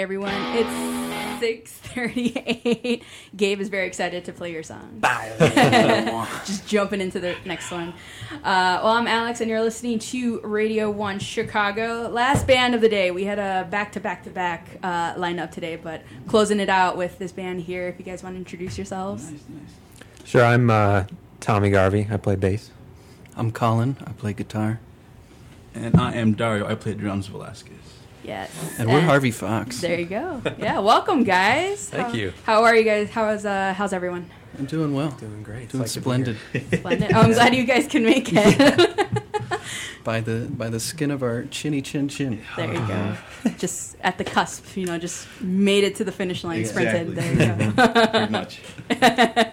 Hey everyone, it's six thirty-eight. Gabe is very excited to play your song. Just jumping into the next one. Uh, well, I'm Alex, and you're listening to Radio One Chicago. Last band of the day. We had a back-to-back-to-back uh, lineup today, but closing it out with this band here. If you guys want to introduce yourselves. Sure, I'm uh, Tommy Garvey. I play bass. I'm Colin. I play guitar. And I am Dario. I play drums Velasquez. Yes. And we're Harvey Fox. There you go. Yeah, welcome guys. Thank How- you. How are you guys? How is uh, how's everyone? I'm doing well. Doing great. Doing splendid. Splendid. Oh, I'm glad you guys can make it. by the by the skin of our chinny chin chin. there you go. Just at the cusp, you know, just made it to the finish line, sprinted. There you go. Pretty much. uh,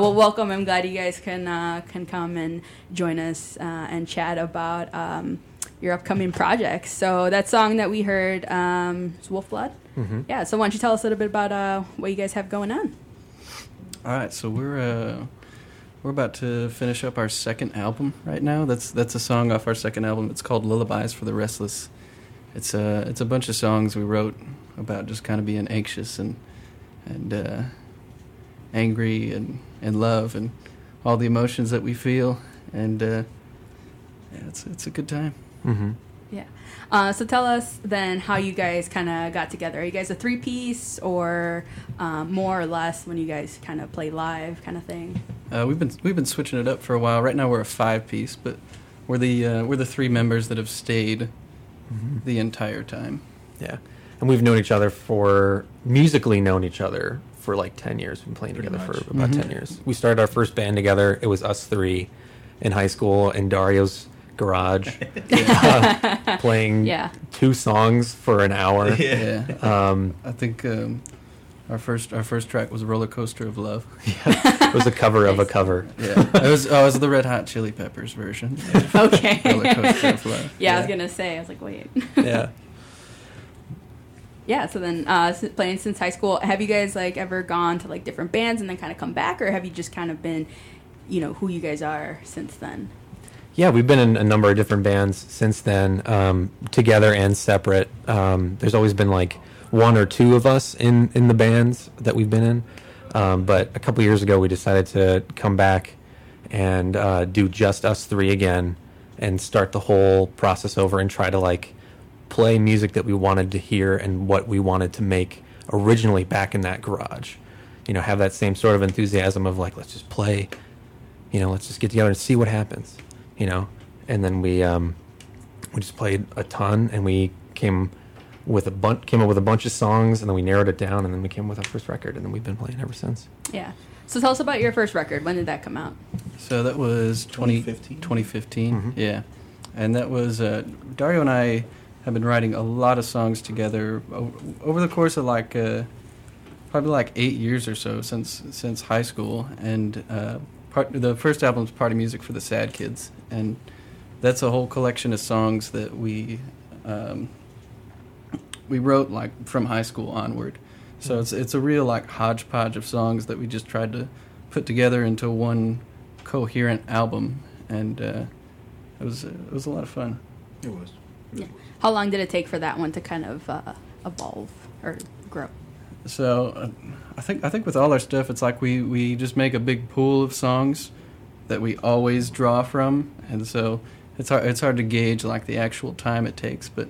well, welcome. I'm glad you guys can uh, can come and join us uh, and chat about um, your upcoming projects. So that song that we heard um, is Wolf Blood. hmm Yeah. So why don't you tell us a little bit about uh, what you guys have going on? All right, so we're uh, we're about to finish up our second album right now. That's that's a song off our second album. It's called Lullabies for the Restless. It's a it's a bunch of songs we wrote about just kind of being anxious and and uh, angry and and love and all the emotions that we feel. And uh, yeah, it's it's a good time. Hmm Yeah. Uh, so tell us then how you guys kind of got together. Are you guys a three piece or um, more or less when you guys kind of play live kind of thing? Uh, we've been we've been switching it up for a while. Right now we're a five piece, but we're the uh, we're the three members that have stayed hmm the entire time. Yeah, and we've known each other for musically known each other for like ten years. We've been playing Pretty together much. for about Mhm. ten years. We started our first band together. It was us three in high school and Dario's garage, uh, playing Yeah. two songs for an hour. Yeah, Um, I think um, our first our first track was "Roller Coaster of Love." Yeah. it was a cover of a cover. Yeah, it was oh, it was the Red Hot Chili Peppers version. Okay. Roller Coaster of Love. yeah, I was gonna say. I was like, wait. Yeah. yeah. So then, uh, playing since high school, have you guys like ever gone to like different bands and then kind of come back, or have you just kind of been, you know, who you guys are since then? Yeah, we've been in a number of different bands since then, um, together and separate. Um, there's always been like one or two of us in, in the bands that we've been in. Um, but a couple years ago, we decided to come back and uh, do just us three again and start the whole process over and try to like play music that we wanted to hear and what we wanted to make originally back in that garage. You know, have that same sort of enthusiasm of like, let's just play you know, let's just get together and see what happens, you know. And then we um, we just played a ton, and we came with a bunch came up with a bunch of songs, and then we narrowed it down, and then we came with our first record, and then we've been playing ever since. Yeah. So tell us about your first record. When did that come out? So that was 20, 2015? 2015. Mhm. Yeah, and that was uh, Dario and I have been writing a lot of songs together o- over the course of like uh, probably like eight years or so since since high school. And uh, part the first album's Party Music for the Sad Kids, and that's a whole collection of songs that we um, we wrote like from high school onward. So it's it's a real like hodgepodge of songs that we just tried to put together into one coherent album, and uh, it was it was a lot of fun. It was. Yeah. How long did it take for that one to kind of uh, evolve or grow? So uh, I think I think with all our stuff, it's like we we just make a big pool of songs that we always draw from, and so it's hard it's hard to gauge like the actual time it takes, but.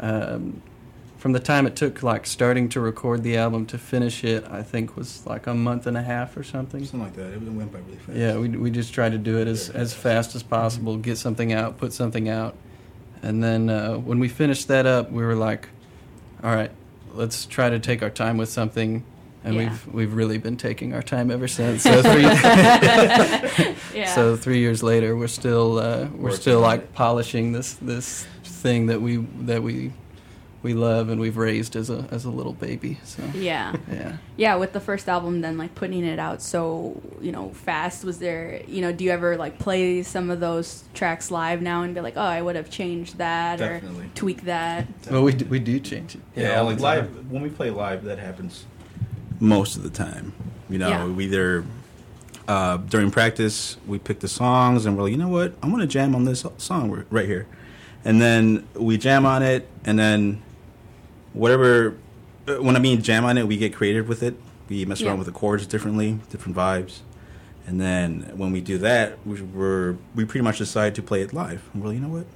Um, from the time it took like starting to record the album to finish it, I think was like a month and a half or something. Something like that. It went by really fast. Yeah, we we just tried to do it as as fast as possible, get something out, put something out, and then uh, when we finished that up, we were like, "All right, let's try to take our time with something." And Yeah. we've we've really been taking our time ever since. So three, yeah. so three years later, we're still uh, we're Working still like polishing this this thing that we that we we love and we've raised as a as a little baby. So yeah. yeah. Yeah, with the first album, then like putting it out so you know fast. Was there you know do you ever like play some of those tracks live now and be like, oh, I would have changed that Definitely. or tweak that? Well, we do, we do change it. Yeah, Yeah, like live when we play live, that happens most of the time. You know, Yeah. we either uh, during practice we pick the songs and we're like, you know what, I'm gonna jam on this song right here, and then we jam on it, and then whatever. uh, When I mean jam on it, we get creative with it. We mess Yeah. around with the chords differently, different vibes, and then when we do that, we- we're we pretty much decide to play it live. And we're like, you know what?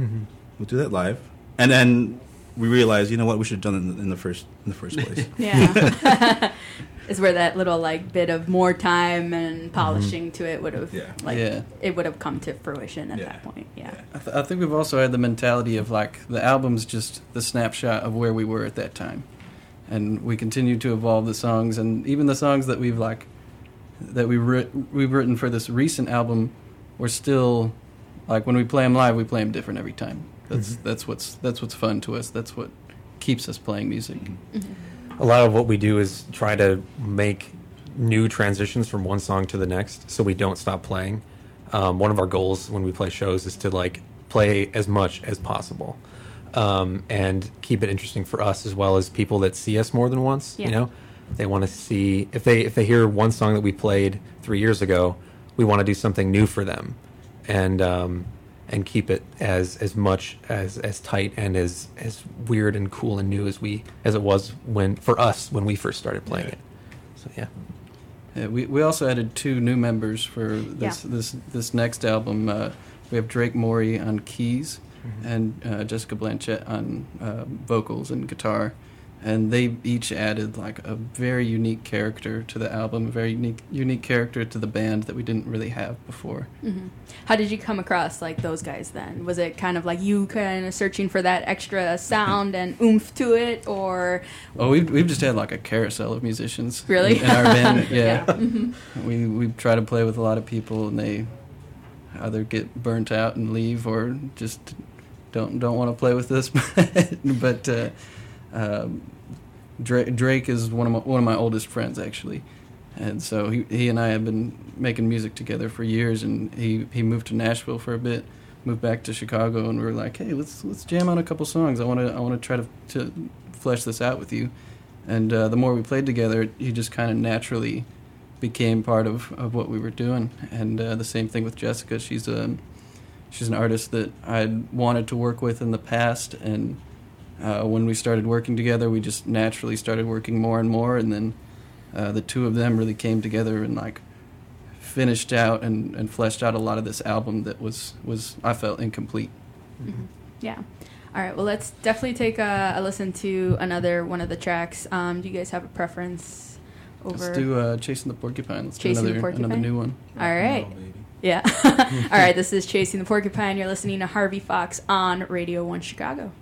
Mm-hmm. We'll do that live, and then we realize, you know what? We should have done it in the, in the first in the first place. Yeah. is where that little like bit of more time and mm-hmm. polishing to it would have Yeah. like Yeah. it would have come to fruition at Yeah. that point. Yeah. I, th- I think we've also had the mentality of like the album's just the snapshot of where we were at that time, and we continue to evolve the songs, and even the songs that we've like that we writ- we've written for this recent album, we're still like when we play them live, we play them different every time. That's that's what's that's what's fun to us. That's what keeps us playing music. a lot of what we do is try to make new transitions from one song to the next so we don't stop playing um, one of our goals when we play shows is to like play as much as possible um, and keep it interesting for us as well as people that see us more than once Yeah. you know they want to see if they if they hear one song that we played three years ago we want to do something new for them and um, and keep it as as much as as tight and as as weird and cool and new as we as it was when for us when we first started playing Yeah. it. So yeah, Yeah, we we also added two new members for this Yeah. this this next album. Uh, we have Drake Morey on keys and uh, Jessica Blanchett on uh, vocals and guitar, and they each added like a very unique character to the album, a very unique unique character to the band that we didn't really have before. hmm How did you come across like those guys then? Was it kind of like you kind of searching for that extra sound and oomph to it, or Oh, we've we've just had like a carousel of musicians. Really? in, in our band. Yeah, Mhm. we we try to play with a lot of people, and they either get burnt out and leave, or just don't don't want to play with us. but uh, um, Drake, Drake is one of my one of my oldest friends actually, and so he he and I have been making music together for years. And he he moved to Nashville for a bit, moved back to Chicago, and we were like, hey, let's let's jam on a couple songs. I want to I want to try to to flesh this out with you. And uh, the more we played together, he just kind of naturally became part of, of what we were doing. And uh, the same thing with Jessica. She's a she's an artist that I'd wanted to work with in the past, and uh, when we started working together, we just naturally started working more and more, and then uh, the two of them really came together and like finished out and, and fleshed out a lot of this album that was was I felt incomplete. Mhm. Yeah. All right. Well, let's definitely take a, a listen to another one of the tracks. Um, do you guys have a preference over? Let's do uh, Chasing the Porcupine. Let's Chasing the do another, another Porcupine? new one. All right. Baby. Yeah. All right. This is Chasing the Porcupine. You're listening to Harvey Fox on Radio One Chicago.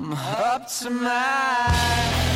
Up to mine.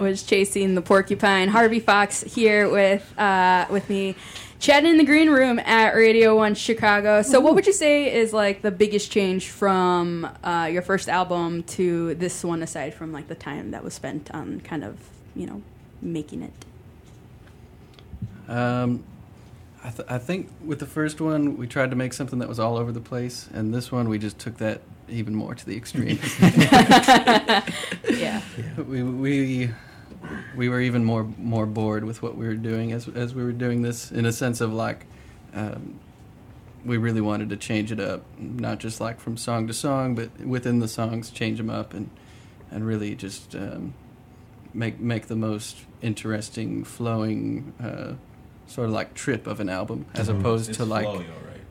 That was chasing the porcupine. Harvey Fox here with uh, with me, chatting in the green room at Radio One Chicago. So, what would you say is like the biggest change from uh, your first album to this one, aside from like the time that was spent on kind of you know making it? Um, I, th- I think with the first one, we tried to make something that was all over the place, and this one, we just took that even more to the extreme. Yeah. we, we we were even more more bored with what we were doing as as we were doing this in a sense of like um, we really wanted to change it up, not just like from song to song, but within the songs, change them up and and really just um, make make the most interesting, flowing, uh, sort of like trip of an album, as opposed to like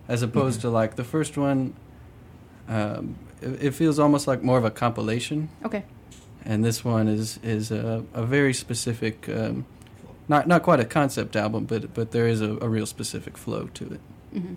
as opposed to like the first one. Um, it, it feels almost like more of a compilation Okay. And this one is is a, a very specific, um, not not quite a concept album, but but there is a, a real specific flow to it. hmm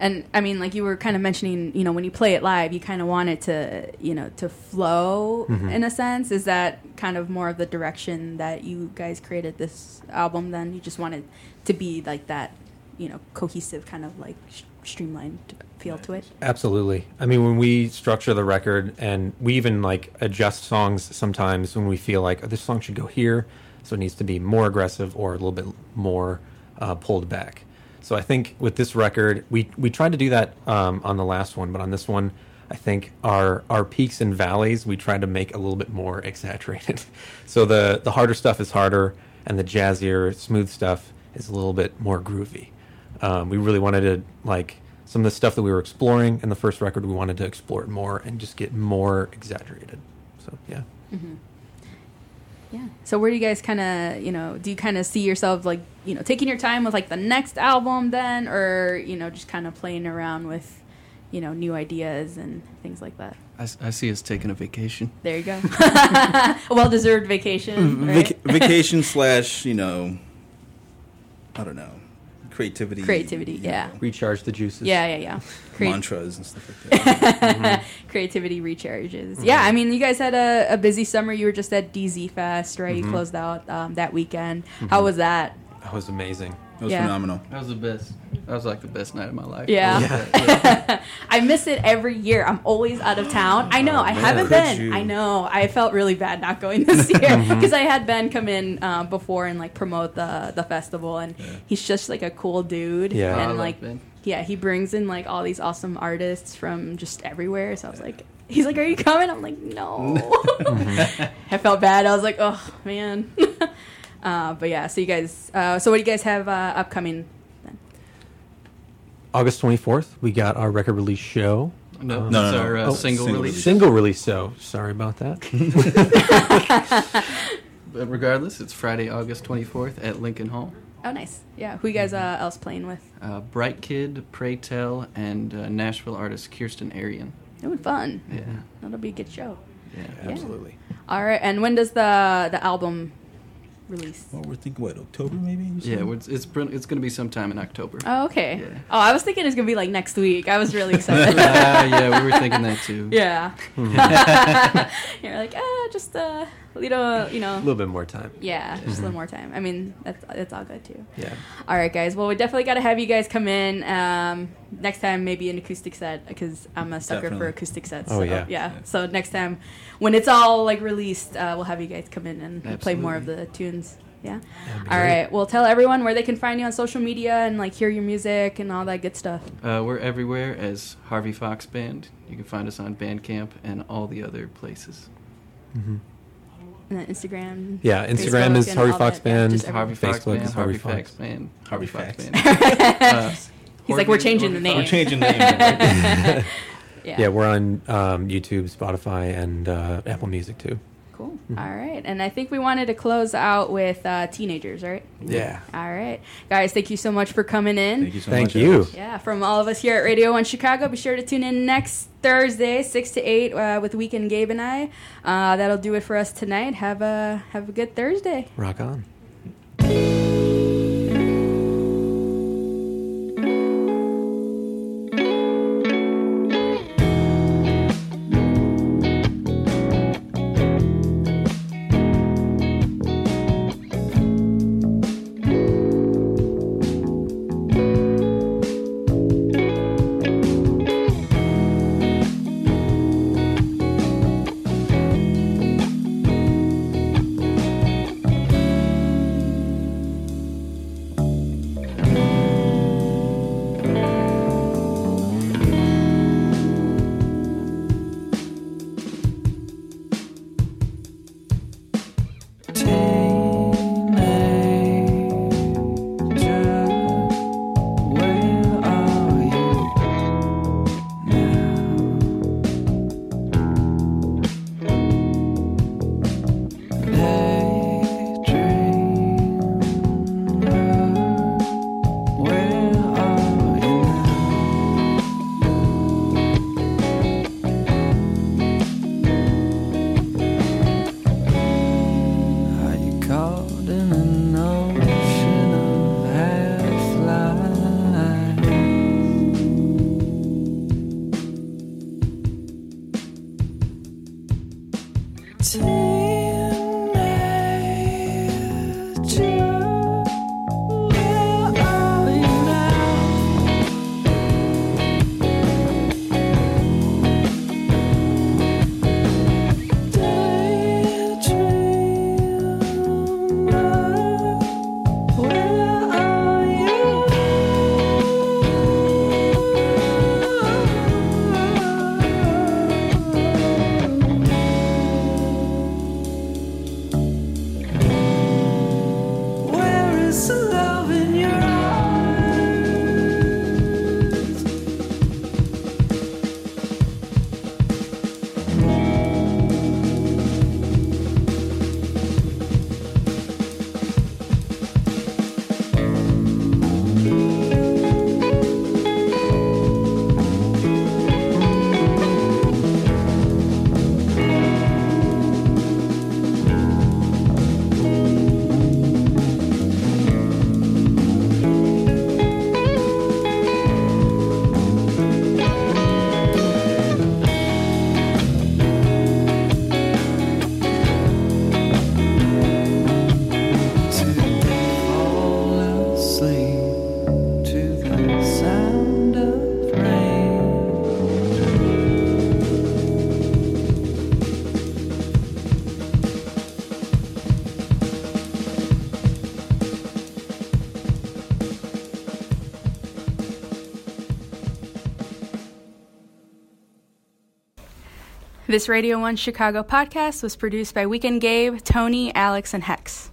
And I mean, like you were kind of mentioning, you know, when you play it live, you kind of want it to, you know, to flow Mhm. in a sense. Is that kind of more of the direction that you guys created this album? Then you just wanted to be like that, you know, cohesive kind of like sh- streamlined feel to it. Absolutely. I mean, when we structure the record and we even like adjust songs sometimes when we feel like oh, this song should go here, so it needs to be more aggressive or a little bit more uh, pulled back. So I think with this record, we we tried to do that um, on the last one, but on this one, I think our our peaks and valleys we tried to make a little bit more exaggerated. so the the harder stuff is harder, and the jazzier, smooth stuff is a little bit more groovy. Um, we really wanted to like some of the stuff that we were exploring in the first record. We wanted to explore it more and just get more exaggerated. So yeah. hmm Yeah. So where do you guys kind of, you know, do you kind of see yourself like, you know, taking your time with like the next album then, or you know, just kind of playing around with, you know, new ideas and things like that? I see us taking a vacation. There you go. a well-deserved vacation. Right? Vac- vacation slash, you know, I don't know, creativity. Creativity, yeah. know, Recharge the juices. yeah, yeah, yeah. Crea- mantras and stuff like that. Creativity recharges. Yeah, I mean, you guys had a, a busy summer. You were just at DZ Fest, right? Mhm. You closed out um, that weekend. How was that? That was amazing. It was Yeah. phenomenal. That was the best. That was like the best night of my life. Yeah. Yeah. I miss it every year. I'm always out of town. I know. I man. haven't Could been. you? I know. I felt really bad not going this year because I had Ben come in uh, before and like promote the the festival, and he's just like a cool dude. Yeah. Oh, I and love like Ben. yeah, he brings in like all these awesome artists from just everywhere. So I was like, he's like, "Are you coming?" I'm like, "No." I felt bad. I was like, "Oh man." Uh, but yeah, so you guys. Uh, so what do you guys have uh, upcoming? Then? August 24th, we got our record release show. No, No, no, no. our uh, Oh, single, single release. release. Single release show. Sorry about that. But regardless, it's Friday, August 24th at Lincoln Hall. Oh, nice. Yeah, who you guys uh, else playing with? Uh, Bright Kid, Pray Tell, and uh, Nashville artist Kirsten Arian. It was fun. Yeah, That'll be a good show. yeah. Yeah. Absolutely. All right, and when does the the album release? Well, we're thinking what October maybe. Yeah, it's it's, pr- it's going to be sometime in October. Oh, okay. Yeah. Oh, I was thinking it's gonna be like next week. I was really excited. Ah, yeah, we were thinking that too. yeah. You're like, ah, just uh, you know, A little bit more time. Yeah, just a little more time. I mean, that's that's all good too. Yeah. All right, guys. Well, we definitely got to have you guys come in um, next time. Maybe an acoustic set because I'm a sucker for acoustic sets. Oh, so, yeah. yeah. So next time, when it's all like released, uh, we'll have you guys come in and play more of the tunes. Yeah. That'd be All great. right. Well, tell everyone where they can find you on social media and like hear your music and all that good stuff. Uh, we're everywhere as Harvey Fox Band. You can find us on Bandcamp and all the other places. And then Instagram. Yeah, Instagram Facebook, is Harvey all Fox that, yeah, Band. just everywhere. Harvey Fox Facebook Band. is Harvey Harvey Fox Fox. Band. Harvey Fox. Band. Uh, He's like, we're Horby- changing the Horby name. We're changing the name. Yeah. Yeah, we're on um, YouTube, Spotify, and uh, Apple Music too. Cool. All right. And I think we wanted to close out with uh, teenagers, right? Yeah. All right. Guys, thank you so much for coming in. Thank you so Thank much. you. Yeah, from all of us here at Radio 1 Chicago, be sure to tune in next Thursday, 6 to 8, uh, with Weekend Gabe and I. Uh, that'll do it for us tonight. Have a, have a good Thursday. Rock on. 켜 This Radio 1 Chicago podcast was produced by Weekend Gabe, Tony, Alex, and Hex.